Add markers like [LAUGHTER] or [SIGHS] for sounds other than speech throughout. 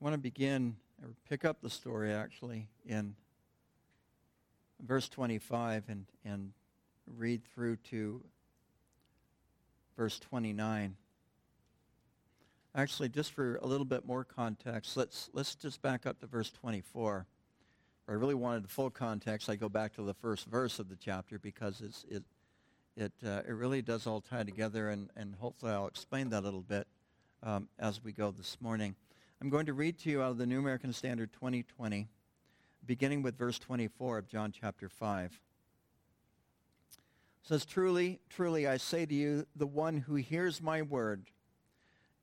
I want to begin or pick up the story actually in verse 25 and, and read through to verse 29. Actually, just for a little bit more context, let's, let's just back up to verse 24. I really wanted the full context. I go back to the first verse of the chapter because it's, it, it, uh, it really does all tie together, and, and hopefully I'll explain that a little bit um, as we go this morning. I'm going to read to you out of the New American Standard 2020, beginning with verse 24 of John chapter 5. It says, Truly, truly, I say to you, the one who hears my word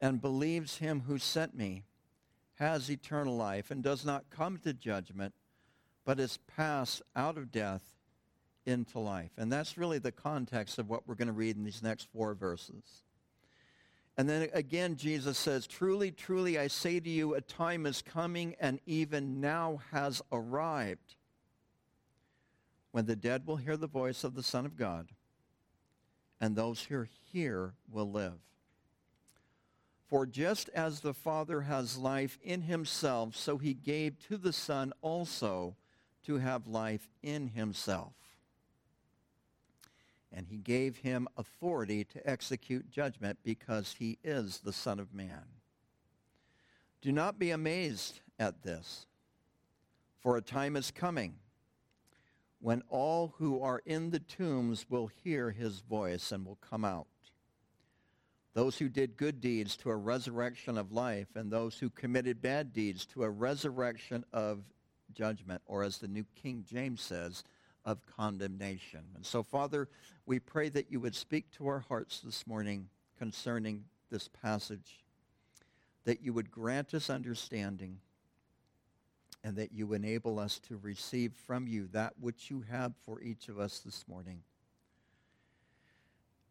and believes him who sent me has eternal life and does not come to judgment, but is passed out of death into life. And that's really the context of what we're going to read in these next four verses. And then again, Jesus says, Truly, truly, I say to you, a time is coming and even now has arrived when the dead will hear the voice of the Son of God, and those who hear will live. For just as the Father has life in himself, so he gave to the Son also to have life in himself and he gave him authority to execute judgment because he is the Son of Man. Do not be amazed at this, for a time is coming when all who are in the tombs will hear his voice and will come out. Those who did good deeds to a resurrection of life, and those who committed bad deeds to a resurrection of judgment, or as the New King James says, of condemnation. And so, Father, we pray that you would speak to our hearts this morning concerning this passage, that you would grant us understanding, and that you enable us to receive from you that which you have for each of us this morning.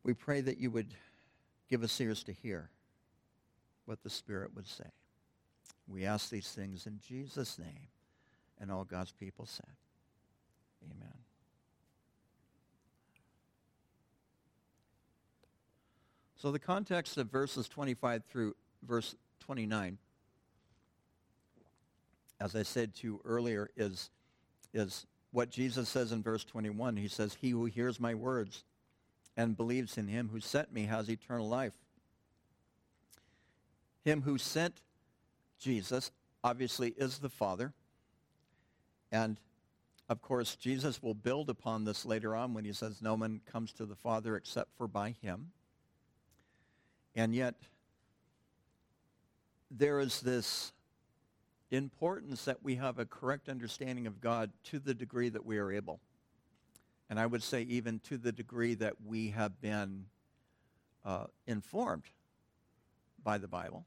We pray that you would give us ears to hear what the Spirit would say. We ask these things in Jesus' name, and all God's people said. Amen. So the context of verses 25 through verse 29, as I said to you earlier, is, is what Jesus says in verse 21. He says, He who hears my words and believes in him who sent me has eternal life. Him who sent Jesus obviously is the Father. And of course, Jesus will build upon this later on when he says, No one comes to the Father except for by him. And yet, there is this importance that we have a correct understanding of God to the degree that we are able. And I would say, even to the degree that we have been uh, informed by the Bible.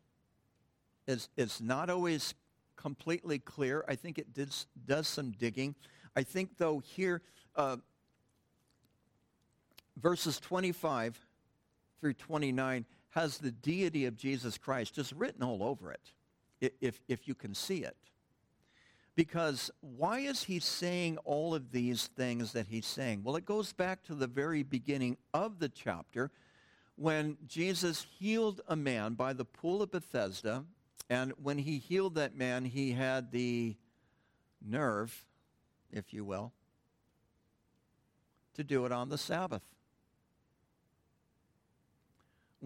It's, it's not always completely clear. I think it did, does some digging. I think, though, here, uh, verses 25 through 29 has the deity of Jesus Christ just written all over it, if, if you can see it. Because why is he saying all of these things that he's saying? Well, it goes back to the very beginning of the chapter when Jesus healed a man by the pool of Bethesda. And when he healed that man, he had the nerve, if you will, to do it on the Sabbath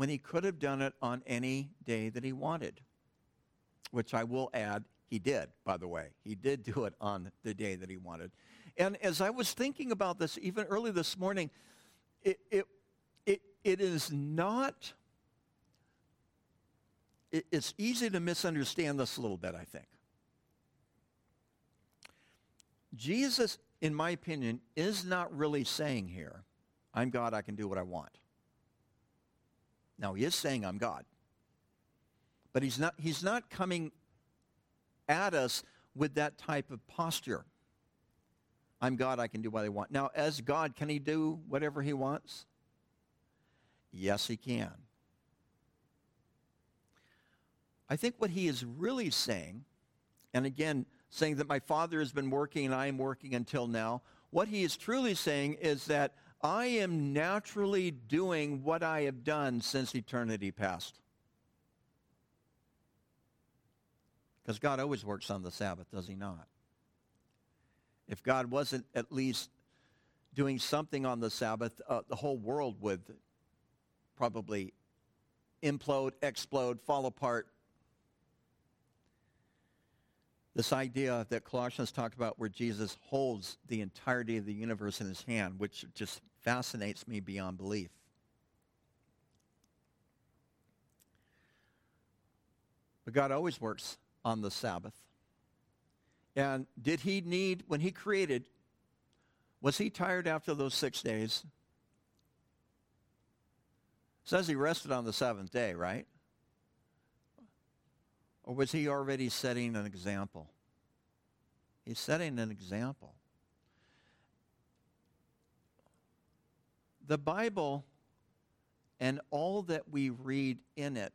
when he could have done it on any day that he wanted, which I will add, he did, by the way. He did do it on the day that he wanted. And as I was thinking about this, even early this morning, it, it, it, it is not, it, it's easy to misunderstand this a little bit, I think. Jesus, in my opinion, is not really saying here, I'm God, I can do what I want. Now, he is saying, I'm God. But he's not, he's not coming at us with that type of posture. I'm God, I can do what I want. Now, as God, can he do whatever he wants? Yes, he can. I think what he is really saying, and again, saying that my Father has been working and I am working until now, what he is truly saying is that I am naturally doing what I have done since eternity past. Because God always works on the Sabbath, does he not? If God wasn't at least doing something on the Sabbath, uh, the whole world would probably implode, explode, fall apart. This idea that Colossians talked about where Jesus holds the entirety of the universe in his hand, which just fascinates me beyond belief. But God always works on the Sabbath. And did he need, when he created, was he tired after those six days? It says he rested on the seventh day, right? Or was he already setting an example? He's setting an example. The Bible and all that we read in it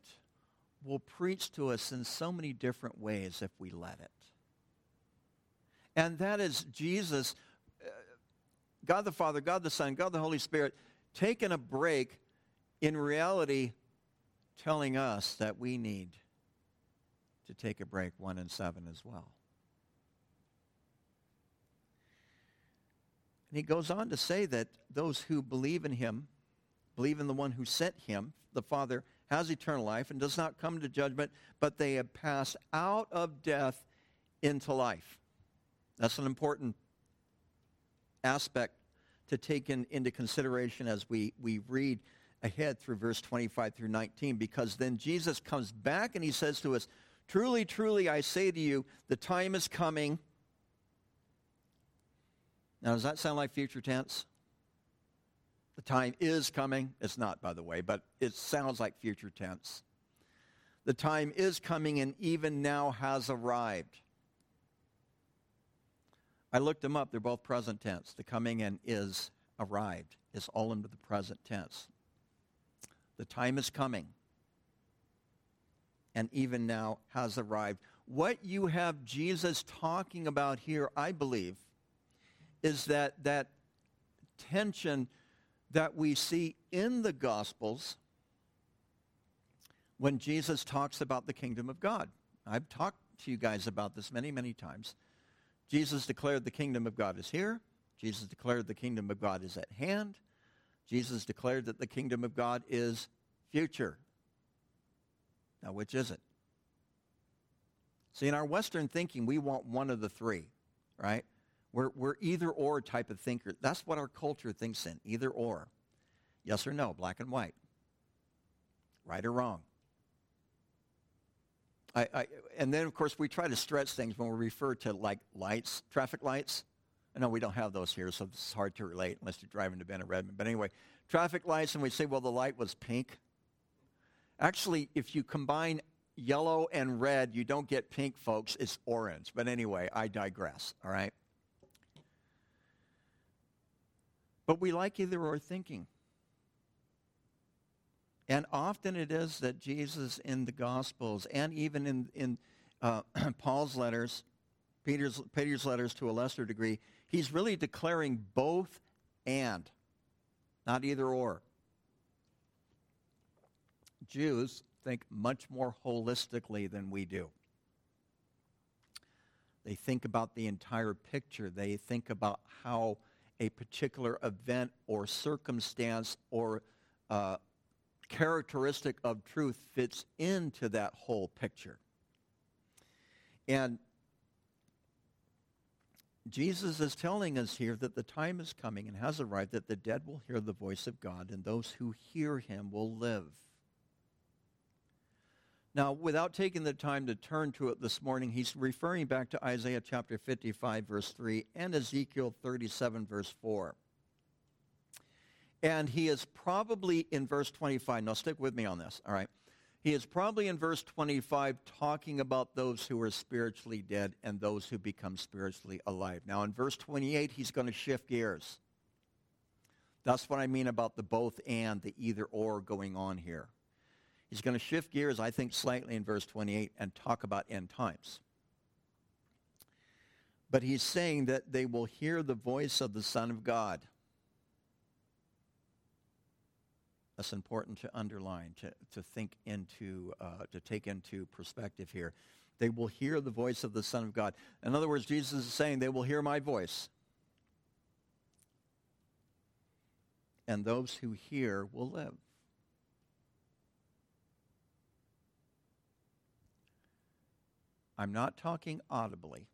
will preach to us in so many different ways if we let it. And that is Jesus, uh, God the Father, God the Son, God the Holy Spirit, taking a break in reality telling us that we need to take a break one and seven as well. And he goes on to say that those who believe in him, believe in the one who sent him, the Father, has eternal life and does not come to judgment, but they have passed out of death into life. That's an important aspect to take in, into consideration as we, we read ahead through verse 25 through 19, because then Jesus comes back and he says to us, Truly, truly, I say to you, the time is coming. Now, does that sound like future tense? The time is coming. It's not, by the way, but it sounds like future tense. The time is coming and even now has arrived. I looked them up. They're both present tense. The coming and is arrived is all into the present tense. The time is coming and even now has arrived. What you have Jesus talking about here, I believe, is that that tension that we see in the Gospels when Jesus talks about the kingdom of God. I've talked to you guys about this many, many times. Jesus declared the kingdom of God is here. Jesus declared the kingdom of God is at hand. Jesus declared that the kingdom of God is future. Now, which is it? See, in our Western thinking, we want one of the three, right? We're, we're either or type of thinker. That's what our culture thinks in, either or. Yes or no, black and white. Right or wrong. I, I, and then, of course, we try to stretch things when we refer to like lights, traffic lights. I know we don't have those here, so it's hard to relate unless you're driving to Bend or Redmond. But anyway, traffic lights, and we say, well, the light was pink. Actually, if you combine yellow and red, you don't get pink, folks. It's orange. But anyway, I digress, all right? But we like either or thinking. And often it is that Jesus in the Gospels and even in, in uh, [CLEARS THROAT] Paul's letters, Peter's, Peter's letters to a lesser degree, he's really declaring both and, not either or. Jews think much more holistically than we do. They think about the entire picture. They think about how a particular event or circumstance or uh, characteristic of truth fits into that whole picture. And Jesus is telling us here that the time is coming and has arrived that the dead will hear the voice of God and those who hear him will live. Now, without taking the time to turn to it this morning, he's referring back to Isaiah chapter 55, verse 3, and Ezekiel 37, verse 4. And he is probably in verse 25. Now, stick with me on this, all right? He is probably in verse 25 talking about those who are spiritually dead and those who become spiritually alive. Now, in verse 28, he's going to shift gears. That's what I mean about the both and, the either or going on here. He's going to shift gears, I think, slightly in verse 28 and talk about end times. But he's saying that they will hear the voice of the Son of God. That's important to underline, to, to think into, uh, to take into perspective here. They will hear the voice of the Son of God. In other words, Jesus is saying, they will hear my voice. And those who hear will live. I'm not talking audibly.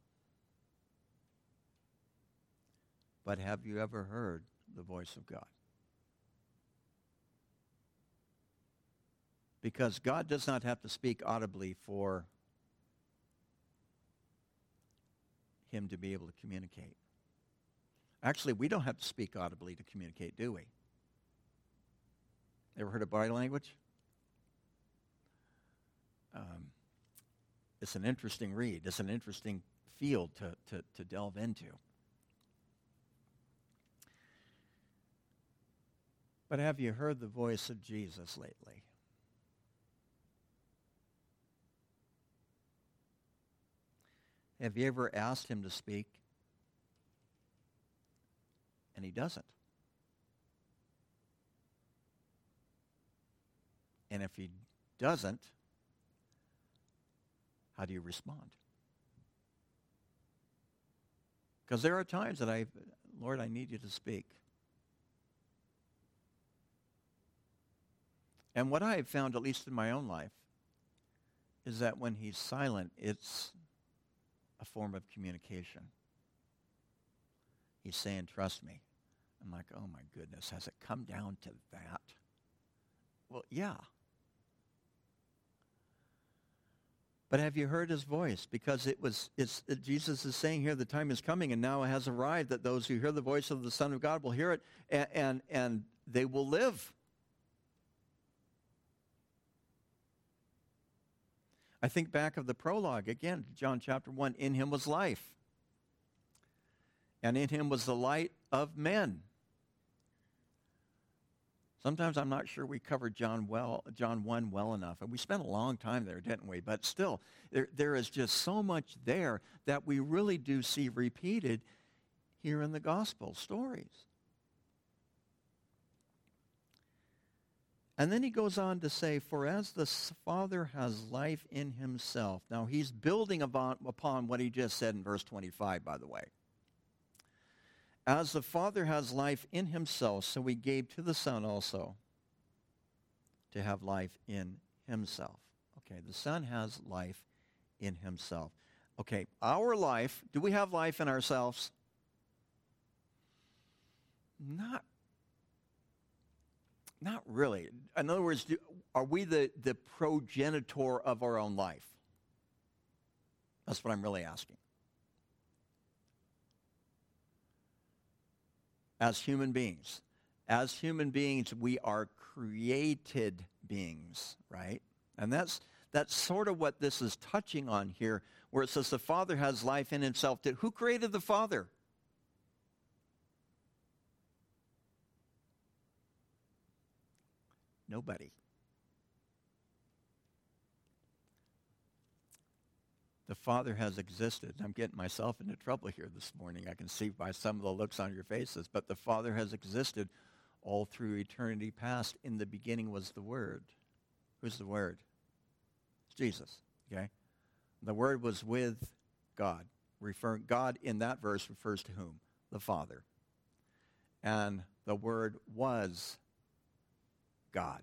But have you ever heard the voice of God? Because God does not have to speak audibly for him to be able to communicate. Actually, we don't have to speak audibly to communicate, do we? Ever heard of body language? It's an interesting read. It's an interesting field to, to, to delve into. But have you heard the voice of Jesus lately? Have you ever asked him to speak? And he doesn't. And if he doesn't, how do you respond? Because there are times that I, Lord, I need you to speak. And what I have found, at least in my own life, is that when he's silent, it's a form of communication. He's saying, trust me. I'm like, oh my goodness, has it come down to that? Well, yeah. But have you heard his voice? Because it was, it's, it, Jesus is saying here, the time is coming and now it has arrived that those who hear the voice of the Son of God will hear it and, and, and they will live. I think back of the prologue again, John chapter 1. In him was life, and in him was the light of men. Sometimes I'm not sure we covered John well, John 1 well enough. And we spent a long time there, didn't we? But still, there, there is just so much there that we really do see repeated here in the gospel stories. And then he goes on to say, For as the Father has life in himself. Now he's building upon, upon what he just said in verse 25, by the way. As the Father has life in himself, so he gave to the Son also to have life in himself. Okay, the Son has life in himself. Okay, our life, do we have life in ourselves? Not not really. In other words, do, are we the, the progenitor of our own life? That's what I'm really asking. As human beings, as human beings, we are created beings, right? And that's, that's sort of what this is touching on here, where it says the Father has life in himself. Did, Who created the Father? Nobody. The Father has existed. I'm getting myself into trouble here this morning. I can see by some of the looks on your faces. But the Father has existed all through eternity past. In the beginning was the Word. Who's the Word? It's Jesus. Okay? The Word was with God. Referring, God in that verse refers to whom? The Father. And the Word was God.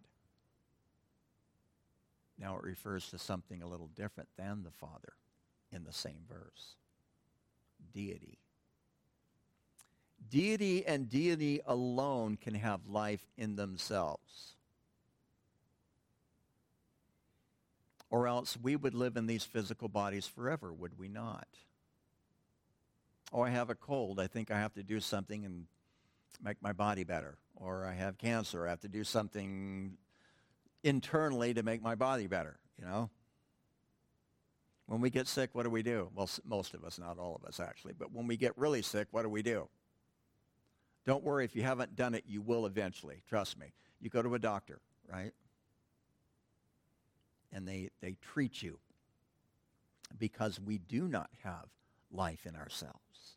Now it refers to something a little different than the Father in the same verse. Deity. Deity and deity alone can have life in themselves. Or else we would live in these physical bodies forever, would we not? Oh, I have a cold. I think I have to do something and make my body better. Or I have cancer. I have to do something internally to make my body better, you know? When we get sick, what do we do? Well, most of us, not all of us actually, but when we get really sick, what do we do? Don't worry, if you haven't done it, you will eventually. Trust me. You go to a doctor, right? And they, they treat you because we do not have life in ourselves.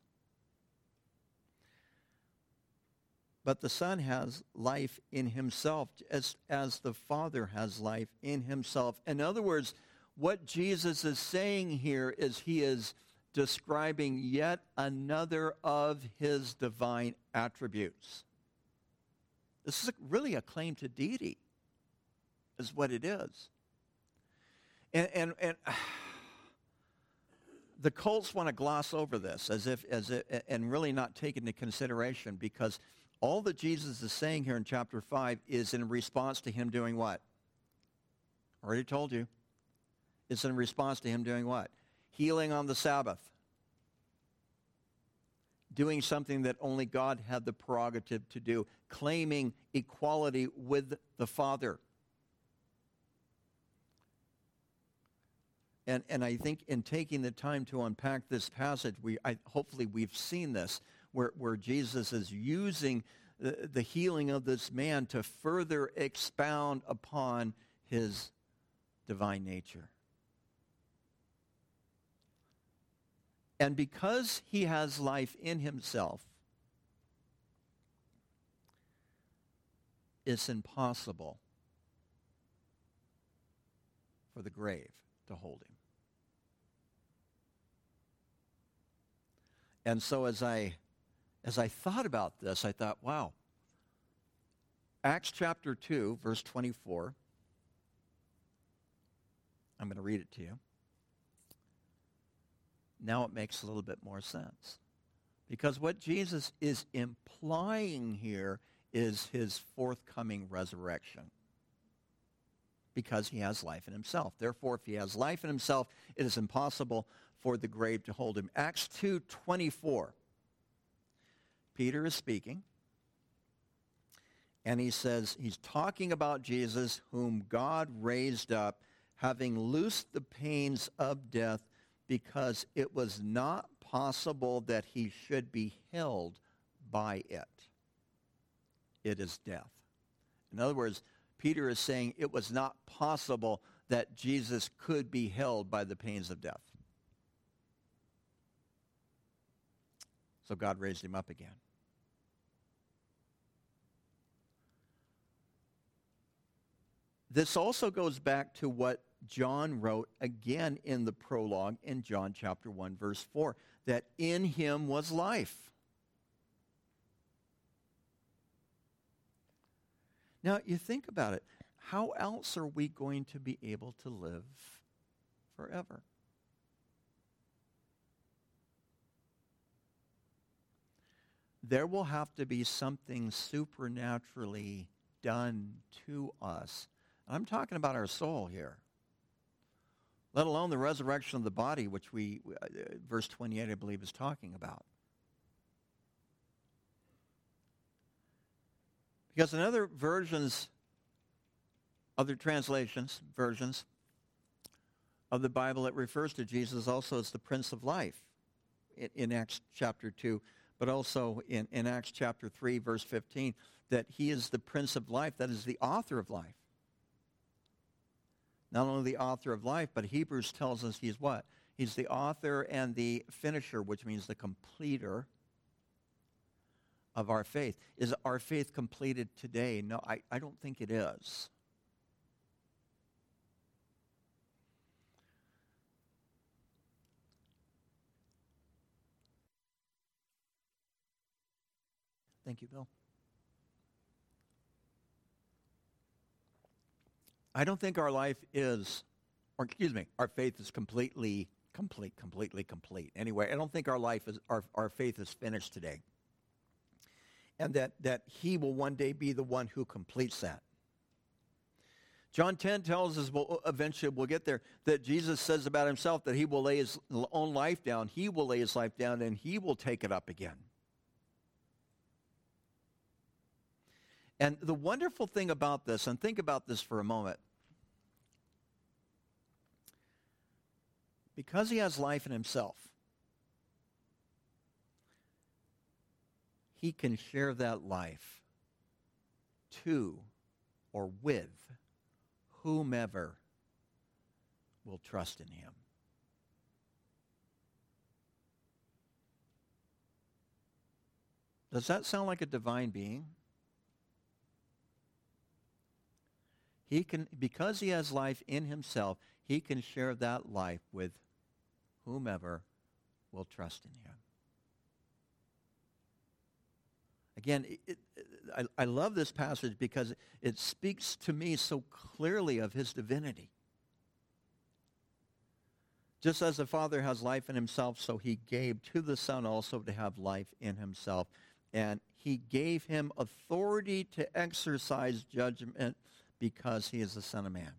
But the Son has life in himself as, as the Father has life in himself. In other words, what Jesus is saying here is he is describing yet another of his divine attributes. This is really a claim to deity, is what it is. And, and, and [SIGHS] the cults want to gloss over this as if, as if, and really not take into consideration because all that Jesus is saying here in chapter 5 is in response to him doing what? Already told you. It's in response to him doing what? Healing on the Sabbath. Doing something that only God had the prerogative to do. Claiming equality with the Father. And, and I think in taking the time to unpack this passage, we, I, hopefully we've seen this, where, where Jesus is using the, the healing of this man to further expound upon his divine nature. And because he has life in himself, it's impossible for the grave to hold him. And so as I as I thought about this, I thought, wow. Acts chapter 2, verse 24. I'm going to read it to you. Now it makes a little bit more sense. Because what Jesus is implying here is his forthcoming resurrection. Because he has life in himself. Therefore, if he has life in himself, it is impossible for the grave to hold him. Acts 2.24. Peter is speaking. And he says, he's talking about Jesus, whom God raised up, having loosed the pains of death, because it was not possible that he should be held by it. It is death. In other words, Peter is saying it was not possible that Jesus could be held by the pains of death. So God raised him up again. This also goes back to what John wrote again in the prologue in John chapter 1 verse 4 that in him was life. Now, you think about it. How else are we going to be able to live forever? there will have to be something supernaturally done to us. I'm talking about our soul here. Let alone the resurrection of the body, which we, uh, verse 28, I believe, is talking about. Because in other versions, other translations, versions of the Bible, it refers to Jesus also as the Prince of Life in, in Acts chapter 2 but also in, in Acts chapter 3, verse 15, that he is the Prince of Life, that is the author of life. Not only the author of life, but Hebrews tells us he's what? He's the author and the finisher, which means the completer of our faith. Is our faith completed today? No, I, I don't think it is. Thank you, Bill. I don't think our life is, or excuse me, our faith is completely complete, completely complete. Anyway, I don't think our life is, our, our faith is finished today. And that, that he will one day be the one who completes that. John 10 tells us, well, eventually we'll get there, that Jesus says about himself that he will lay his own life down, he will lay his life down, and he will take it up again. And the wonderful thing about this, and think about this for a moment, because he has life in himself, he can share that life to or with whomever will trust in him. Does that sound like a divine being? He can, because he has life in himself, he can share that life with whomever will trust in him. Again, it, it, I, I love this passage because it speaks to me so clearly of his divinity. Just as the Father has life in himself, so he gave to the Son also to have life in himself. And he gave him authority to exercise judgment because he is the Son of Man.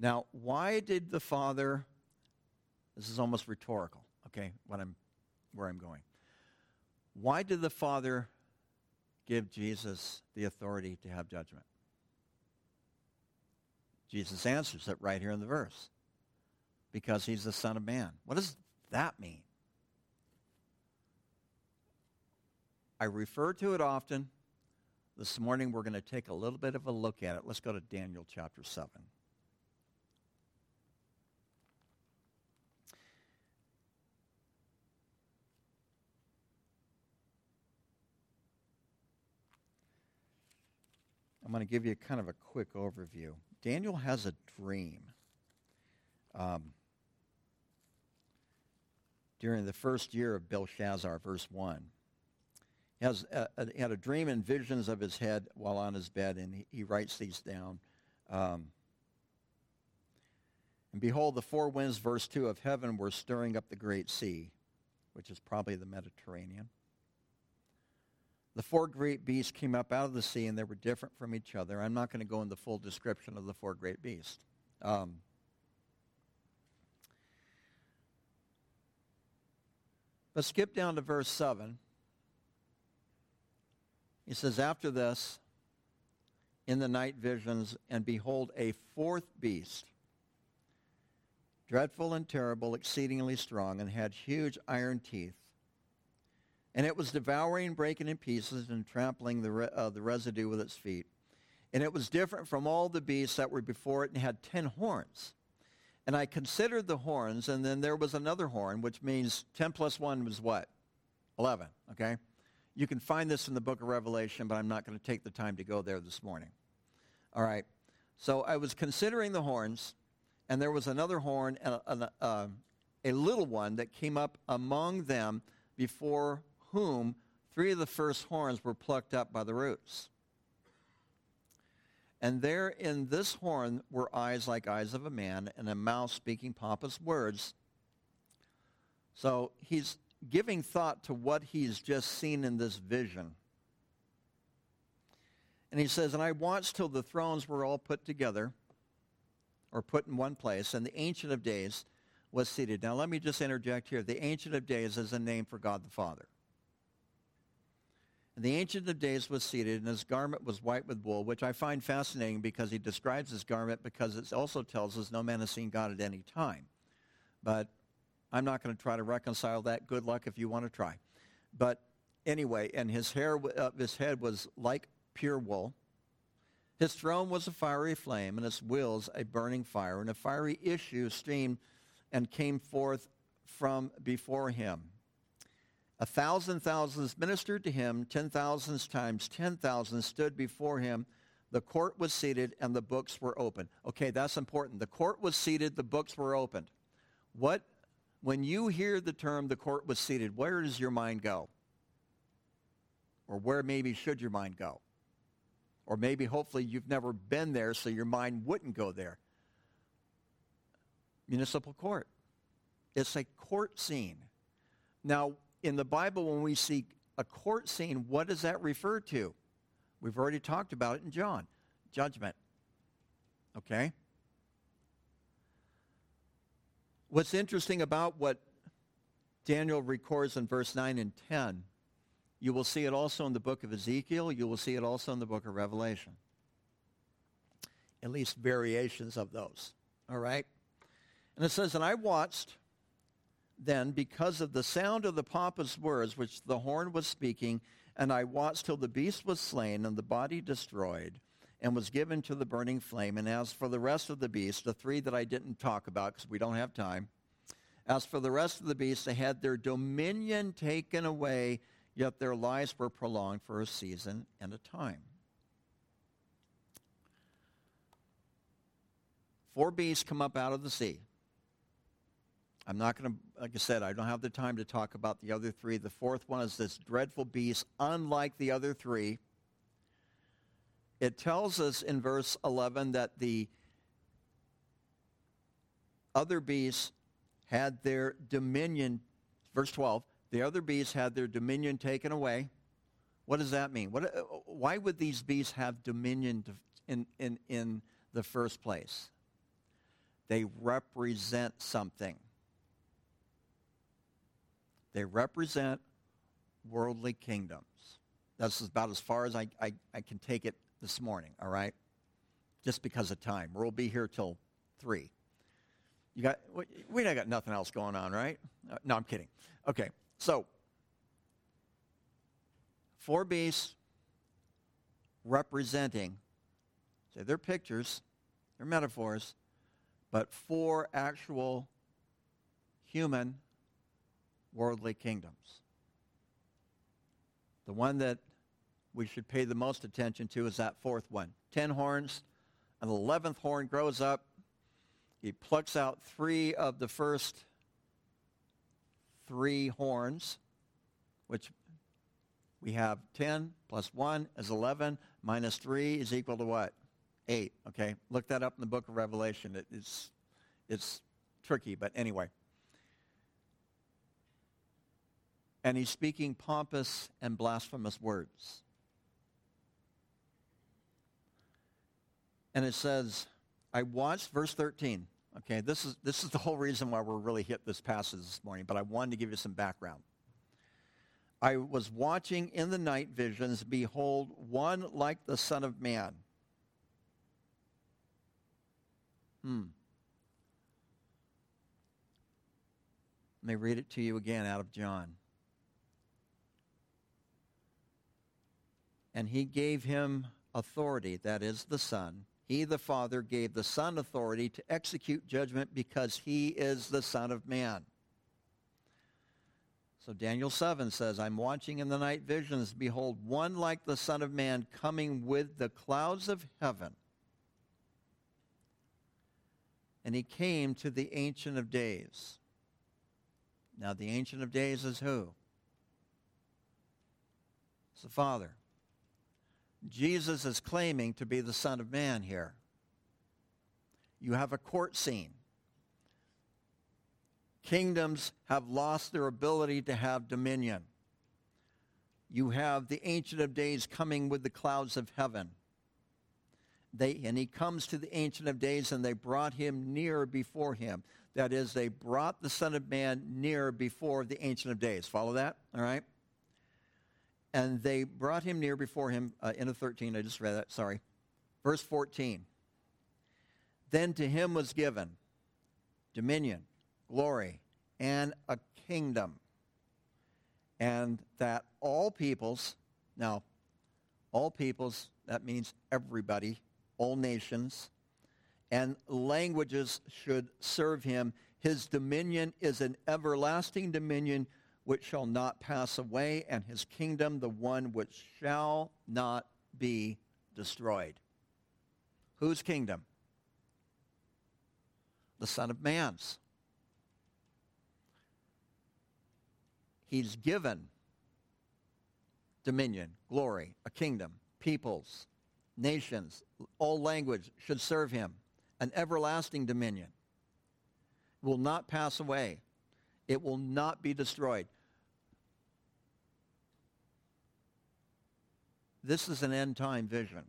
Now, why did the Father, this is almost rhetorical, okay, what I'm, where I'm going. Why did the Father give Jesus the authority to have judgment? Jesus answers it right here in the verse. Because he's the Son of Man. What does that mean? I refer to it often. This morning we're going to take a little bit of a look at it. Let's go to Daniel chapter 7. I'm going to give you kind of a quick overview. Daniel has a dream. Um, during the first year of Belshazzar, verse 1. Has a, a, had a dream and visions of his head while on his bed, and he, he writes these down. Um, and behold, the four winds, verse 2 of heaven, were stirring up the great sea, which is probably the Mediterranean. The four great beasts came up out of the sea, and they were different from each other. I'm not going to go into the full description of the four great beasts. Um, but skip down to verse 7. He says, After this, in the night visions, and behold, a fourth beast, dreadful and terrible, exceedingly strong, and had huge iron teeth and it was devouring, breaking in pieces, and trampling the, re- uh, the residue with its feet. And it was different from all the beasts that were before it and had ten horns. And I considered the horns, and then there was another horn, which means 10 plus 1 was what? 11, okay? You can find this in the book of Revelation, but I'm not going to take the time to go there this morning. All right. So I was considering the horns, and there was another horn, a, a, uh, a little one that came up among them before whom three of the first horns were plucked up by the roots. And there in this horn were eyes like eyes of a man, and a mouth speaking pompous words. So he's giving thought to what he's just seen in this vision. And he says, And I watched till the thrones were all put together, or put in one place, and the Ancient of Days was seated. Now let me just interject here. The Ancient of Days is a name for God the Father. And the Ancient of Days was seated, and his garment was white with wool, which I find fascinating because he describes his garment because it also tells us no man has seen God at any time. But I'm not going to try to reconcile that. Good luck if you want to try. But anyway, and his hair, uh, his head was like pure wool. His throne was a fiery flame, and his wheels a burning fire, and a fiery issue streamed and came forth from before him. A thousand thousands ministered to him, ten thousands times ten thousands stood before him. The court was seated and the books were opened. Okay, that's important. The court was seated, the books were opened. What, when you hear the term the court was seated, where does your mind go? Or where maybe should your mind go? Or maybe hopefully you've never been there so your mind wouldn't go there. Municipal court. It's a court scene. Now, in the Bible, when we see a court scene, what does that refer to? We've already talked about it in John judgment. Okay? What's interesting about what Daniel records in verse 9 and 10, you will see it also in the book of Ezekiel, you will see it also in the book of Revelation. At least variations of those. All right? And it says, And I watched then because of the sound of the pompous words which the horn was speaking, and I watched till the beast was slain and the body destroyed and was given to the burning flame. And as for the rest of the beasts, the three that I didn't talk about because we don't have time, as for the rest of the beasts, they had their dominion taken away, yet their lives were prolonged for a season and a time. four beasts come up out of the sea. I'm not going to, like I said, I don't have the time to talk about the other three. The fourth one is this dreadful beast, unlike the other three. It tells us in verse 11 that the other beasts had their dominion, verse 12, the other beasts had their dominion taken away. What does that mean? What, uh, why would these beasts have dominion in, in, in the first place? They represent something. They represent worldly kingdoms. That's about as far as I, I, I can take it this morning, all right? Just because of time. We'll be here till 3. You got, we ain't got nothing else going on, right? Uh, no, I'm kidding. Okay, so four beasts representing, say they're pictures, they're metaphors, but four actual human worldly kingdoms. The one that we should pay the most attention to is that fourth one. Ten horns, and the eleventh horn grows up. He plucks out three of the first three horns, which we have 10 plus 1 is 11, minus 3 is equal to what? 8, okay? Look that up in the book of Revelation. It, it's, it's tricky, but anyway. and he's speaking pompous and blasphemous words. And it says, I watched, verse 13. Okay, this is, this is the whole reason why we're really hit this passage this morning, but I wanted to give you some background. I was watching in the night visions, behold, one like the Son of Man. Hmm. Let me read it to you again out of John. and he gave him authority, that is, the Son. He, the Father, gave the Son authority to execute judgment because he is the Son of Man. So Daniel 7 says, I'm watching in the night visions. Behold, one like the Son of Man coming with the clouds of heaven. And he came to the Ancient of Days. Now, the Ancient of Days is who? It's the Father. Jesus is claiming to be the Son of Man here. You have a court scene. Kingdoms have lost their ability to have dominion. You have the Ancient of Days coming with the clouds of heaven. They, and he comes to the Ancient of Days, and they brought him near before him. That is, they brought the Son of Man near before the Ancient of Days. Follow that? All right? And they brought him near before him, uh, in a 13, I just read that, sorry. Verse 14. Then to him was given dominion, glory, and a kingdom. And that all peoples, now, all peoples, that means everybody, all nations, and languages should serve him. His dominion is an everlasting dominion which shall not pass away, and his kingdom the one which shall not be destroyed. Whose kingdom? The Son of Man's. He's given dominion, glory, a kingdom, peoples, nations, all language should serve him, an everlasting dominion. Will not pass away. It will not be destroyed. This is an end time vision,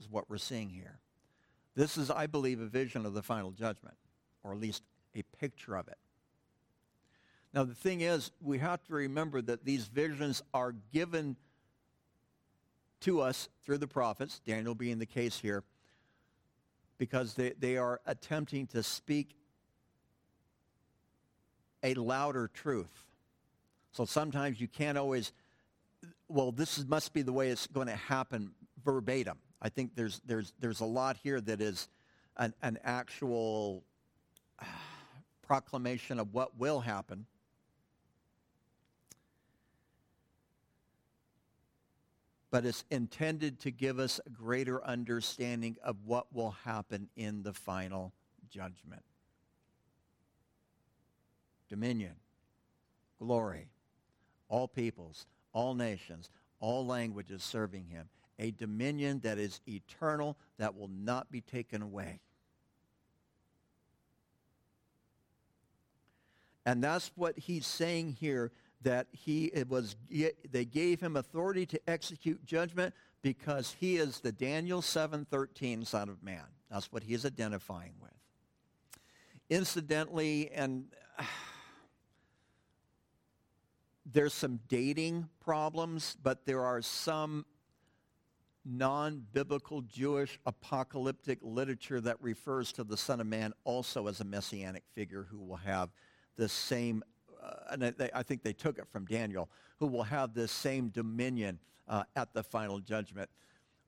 is what we're seeing here. This is, I believe, a vision of the final judgment, or at least a picture of it. Now, the thing is, we have to remember that these visions are given to us through the prophets, Daniel being the case here, because they, they are attempting to speak a louder truth. So sometimes you can't always well, this is, must be the way it's going to happen verbatim. I think there's, there's, there's a lot here that is an, an actual uh, [SIGHS] proclamation of what will happen. but it's intended to give us a greater understanding of what will happen in the final judgment. Dominion, glory, all peoples, all nations, all languages serving him. A dominion that is eternal, that will not be taken away. And that's what he's saying here that he it was they gave him authority to execute judgment because he is the Daniel 7:13 son of man. That's what he is identifying with. Incidentally and there's some dating problems, but there are some non-biblical Jewish apocalyptic literature that refers to the Son of Man also as a messianic figure who will have the same, uh, and they, I think they took it from Daniel, who will have this same dominion uh, at the final judgment.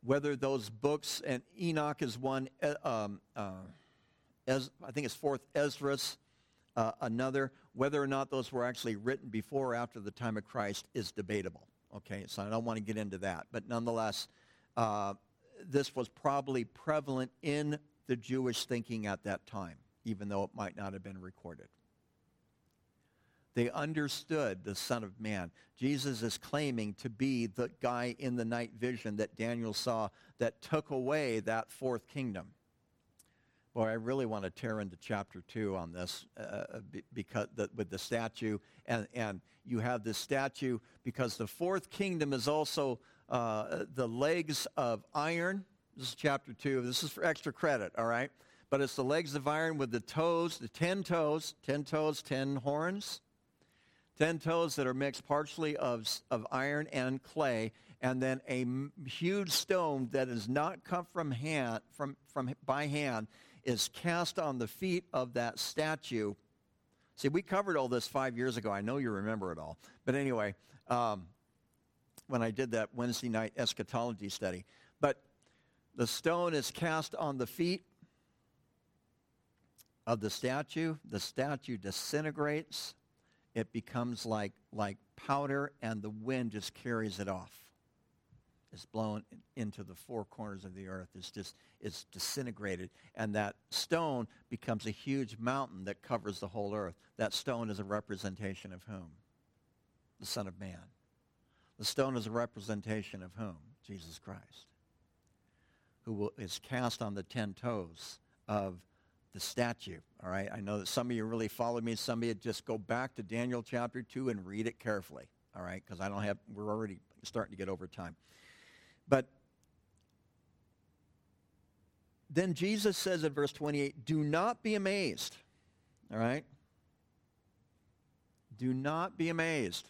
Whether those books, and Enoch is one, uh, um, uh, as, I think it's fourth Esdras, uh, another, whether or not those were actually written before or after the time of Christ is debatable. Okay, so I don't want to get into that. But nonetheless, uh, this was probably prevalent in the Jewish thinking at that time, even though it might not have been recorded. They understood the Son of Man. Jesus is claiming to be the guy in the night vision that Daniel saw that took away that fourth kingdom. Boy, I really want to tear into chapter 2 on this uh, uh because the, with the statue. And, and you have this statue because the fourth kingdom is also uh, the legs of iron. This is chapter 2. This is for extra credit, all right? But it's the legs of iron with the toes, the 10 toes, 10 toes, 10 horns 10 toes that are mixed partially of, of iron and clay, and then a huge stone that is not cut from hand, from, from, by hand is cast on the feet of that statue. See, we covered all this five years ago. I know you remember it all. But anyway, um, when I did that Wednesday night eschatology study. But the stone is cast on the feet of the statue. The statue disintegrates it becomes like, like powder and the wind just carries it off. It's blown into the four corners of the earth. It's just, it's disintegrated. And that stone becomes a huge mountain that covers the whole earth. That stone is a representation of whom? The Son of Man. The stone is a representation of whom? Jesus Christ. Who will, is cast on the ten toes of the statue. All right, I know that some of you really follow me. Some of you just go back to Daniel chapter 2 and read it carefully. All right, because I don't have, we're already starting to get over time. But then Jesus says in verse 28, do not be amazed. All right? Do not be amazed.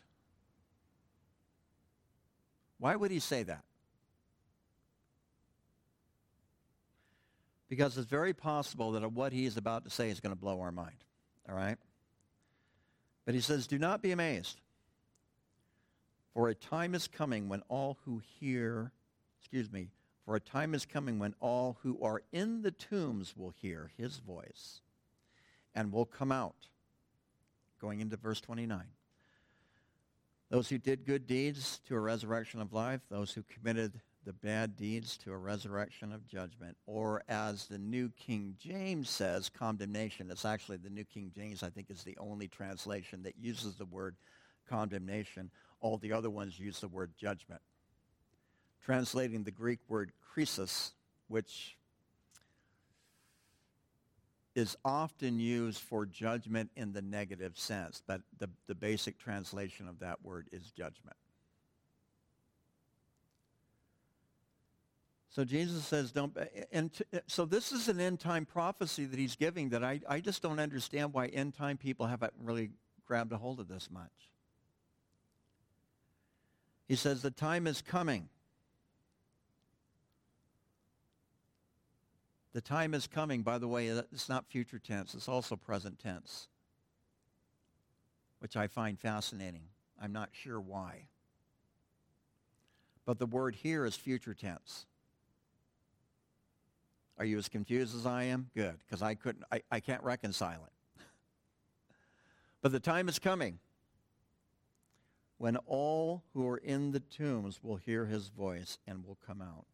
Why would he say that? because it's very possible that what he is about to say is going to blow our mind. All right? But he says, Do not be amazed, for a time is coming when all who hear, excuse me, for a time is coming when all who are in the tombs will hear his voice and will come out. Going into verse 29. Those who did good deeds to a resurrection of life, those who committed the bad deeds to a resurrection of judgment, or as the New King James says, condemnation. It's actually the New King James, I think, is the only translation that uses the word condemnation. All the other ones use the word judgment. Translating the Greek word krisis, which is often used for judgment in the negative sense, but the, the basic translation of that word is judgment. So Jesus says, don't, and so this is an end time prophecy that he's giving that I, I just don't understand why end time people haven't really grabbed a hold of this much. He says, the time is coming. The time is coming, by the way, it's not future tense, it's also present tense, which I find fascinating. I'm not sure why. But the word here is future tense. Are you as confused as I am? Good, because I couldn't, I, I can't reconcile it. [LAUGHS] but the time is coming when all who are in the tombs will hear his voice and will come out.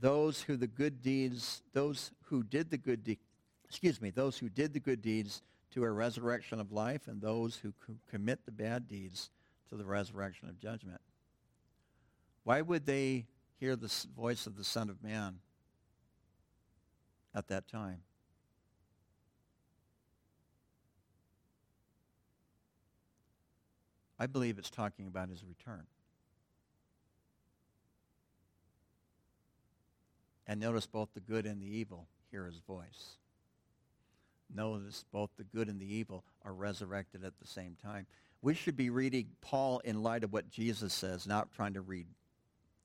Those who the good deeds, those who did the good deeds, excuse me, those who did the good deeds to a resurrection of life and those who commit the bad deeds to the resurrection of judgment. Why would they hear the voice of the Son of Man at that time? I believe it's talking about his return. And notice both the good and the evil hear his voice. Notice both the good and the evil are resurrected at the same time. We should be reading Paul in light of what Jesus says, not trying to read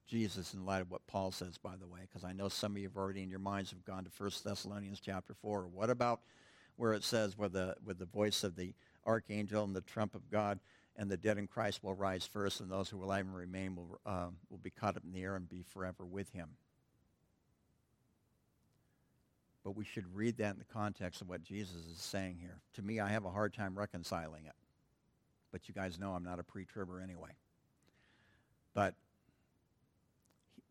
Jesus in light of what Paul says, by the way, because I know some of you have already in your minds have gone to 1 Thessalonians chapter 4. What about where it says, with the, with the voice of the archangel and the trump of God, and the dead in Christ will rise first, and those who will live and remain will, uh, will be caught up in the air and be forever with him. But we should read that in the context of what Jesus is saying here. To me, I have a hard time reconciling it. But you guys know I'm not a pre-tribber anyway. But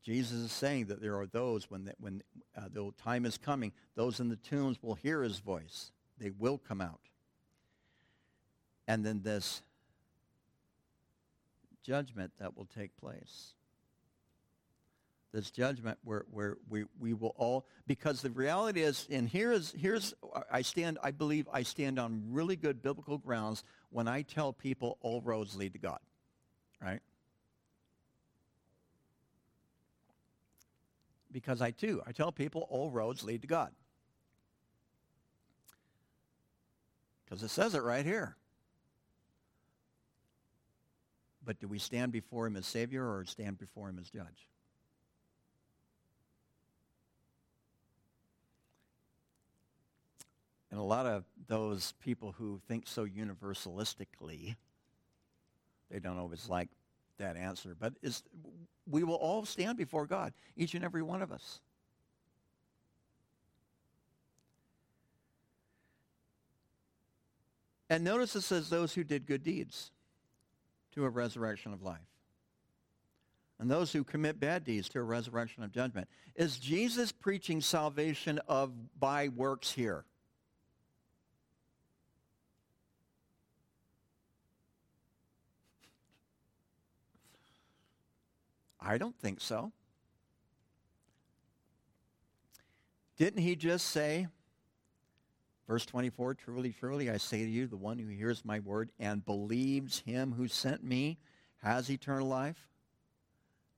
Jesus is saying that there are those, when, the, when uh, the time is coming, those in the tombs will hear his voice. They will come out. And then this judgment that will take place. This judgment where, where we, we will all, because the reality is, and here is, here's, I stand, I believe I stand on really good biblical grounds when I tell people all roads lead to God, right? Because I too, I tell people all roads lead to God. Because it says it right here. But do we stand before him as Savior or stand before him as Judge? And a lot of those people who think so universalistically, they don't always like that answer. But is, we will all stand before God, each and every one of us. And notice it says those who did good deeds to a resurrection of life. And those who commit bad deeds to a resurrection of judgment. Is Jesus preaching salvation of by works here? I don't think so. Didn't he just say, Verse 24, truly, truly, I say to you, the one who hears my word and believes him who sent me has eternal life.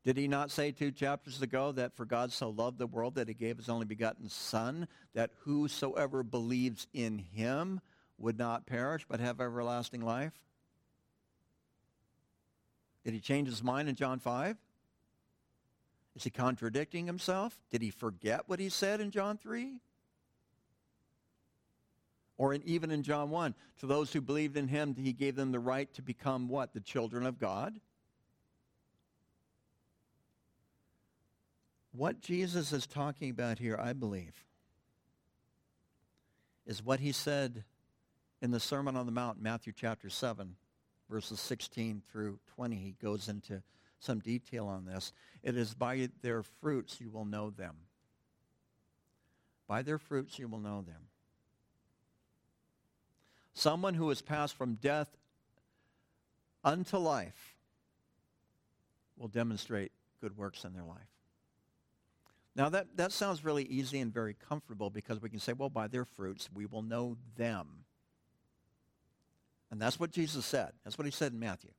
Did he not say two chapters ago that for God so loved the world that he gave his only begotten Son, that whosoever believes in him would not perish but have everlasting life? Did he change his mind in John 5? Is he contradicting himself? Did he forget what he said in John 3? Or in, even in John 1, to those who believed in him, he gave them the right to become what? The children of God? What Jesus is talking about here, I believe, is what he said in the Sermon on the Mount, Matthew chapter 7, verses 16 through 20. He goes into some detail on this. It is by their fruits you will know them. By their fruits you will know them. Someone who has passed from death unto life will demonstrate good works in their life. Now, that, that sounds really easy and very comfortable because we can say, well, by their fruits we will know them. And that's what Jesus said. That's what he said in Matthew.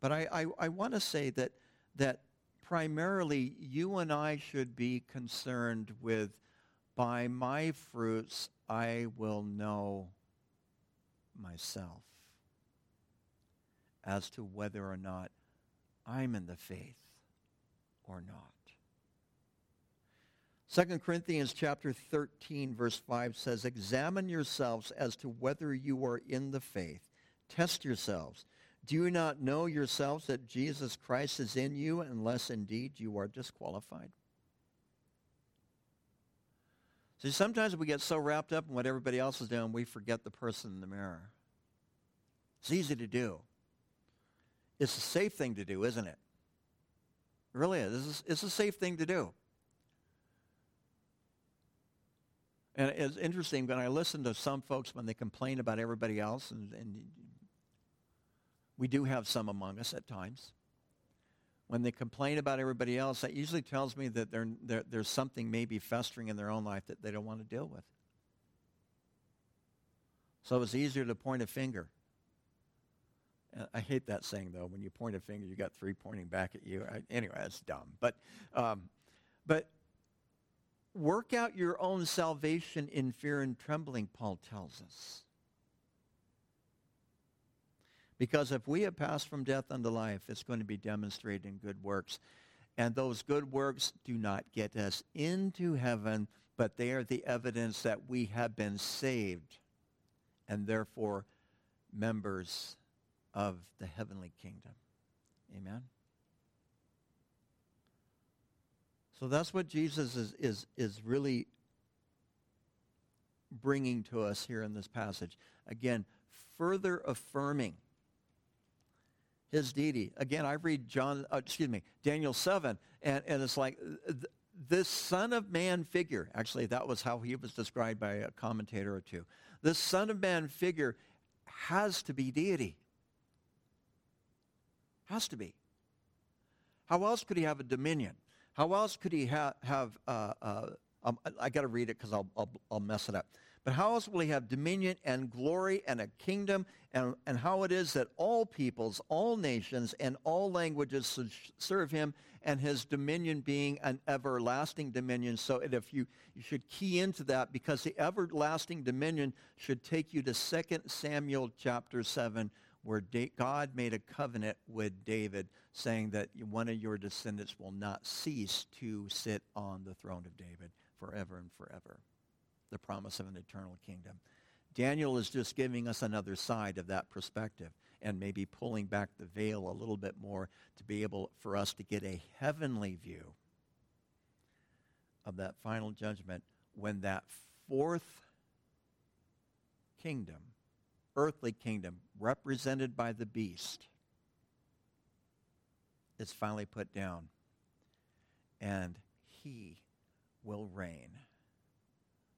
But I, I, I want to say that, that primarily you and I should be concerned with by my fruits I will know myself as to whether or not I'm in the faith or not. 2 Corinthians chapter 13 verse 5 says, Examine yourselves as to whether you are in the faith. Test yourselves. Do you not know yourselves that Jesus Christ is in you unless indeed you are disqualified? See, sometimes we get so wrapped up in what everybody else is doing, we forget the person in the mirror. It's easy to do. It's a safe thing to do, isn't it? It really is. It's a safe thing to do. And it's interesting when I listen to some folks when they complain about everybody else, and, and we do have some among us at times. When they complain about everybody else, that usually tells me that they're, they're, there's something maybe festering in their own life that they don't want to deal with. So it's easier to point a finger. I hate that saying, though. When you point a finger, you got three pointing back at you. I, anyway, that's dumb. But, um, but work out your own salvation in fear and trembling, Paul tells us. Because if we have passed from death unto life, it's going to be demonstrated in good works. And those good works do not get us into heaven, but they are the evidence that we have been saved and therefore members of the heavenly kingdom. Amen? So that's what Jesus is, is, is really bringing to us here in this passage. Again, further affirming his deity. Again, I read John, uh, excuse me, Daniel 7, and, and it's like th- this Son of Man figure, actually, that was how he was described by a commentator or two. This Son of Man figure has to be deity. Has to be. How else could he have a dominion? How else could he ha- have, uh, uh, um, I got to read it because I'll, I'll, I'll mess it up. But how else will he have dominion and glory and a kingdom? And, and how it is that all peoples, all nations, and all languages serve him, and his dominion being an everlasting dominion. So if you, you should key into that because the everlasting dominion should take you to 2 Samuel chapter 7, where God made a covenant with David saying that one of your descendants will not cease to sit on the throne of David forever and forever. The promise of an eternal kingdom. Daniel is just giving us another side of that perspective and maybe pulling back the veil a little bit more to be able for us to get a heavenly view of that final judgment when that fourth kingdom earthly kingdom, represented by the beast, is finally put down. And he will reign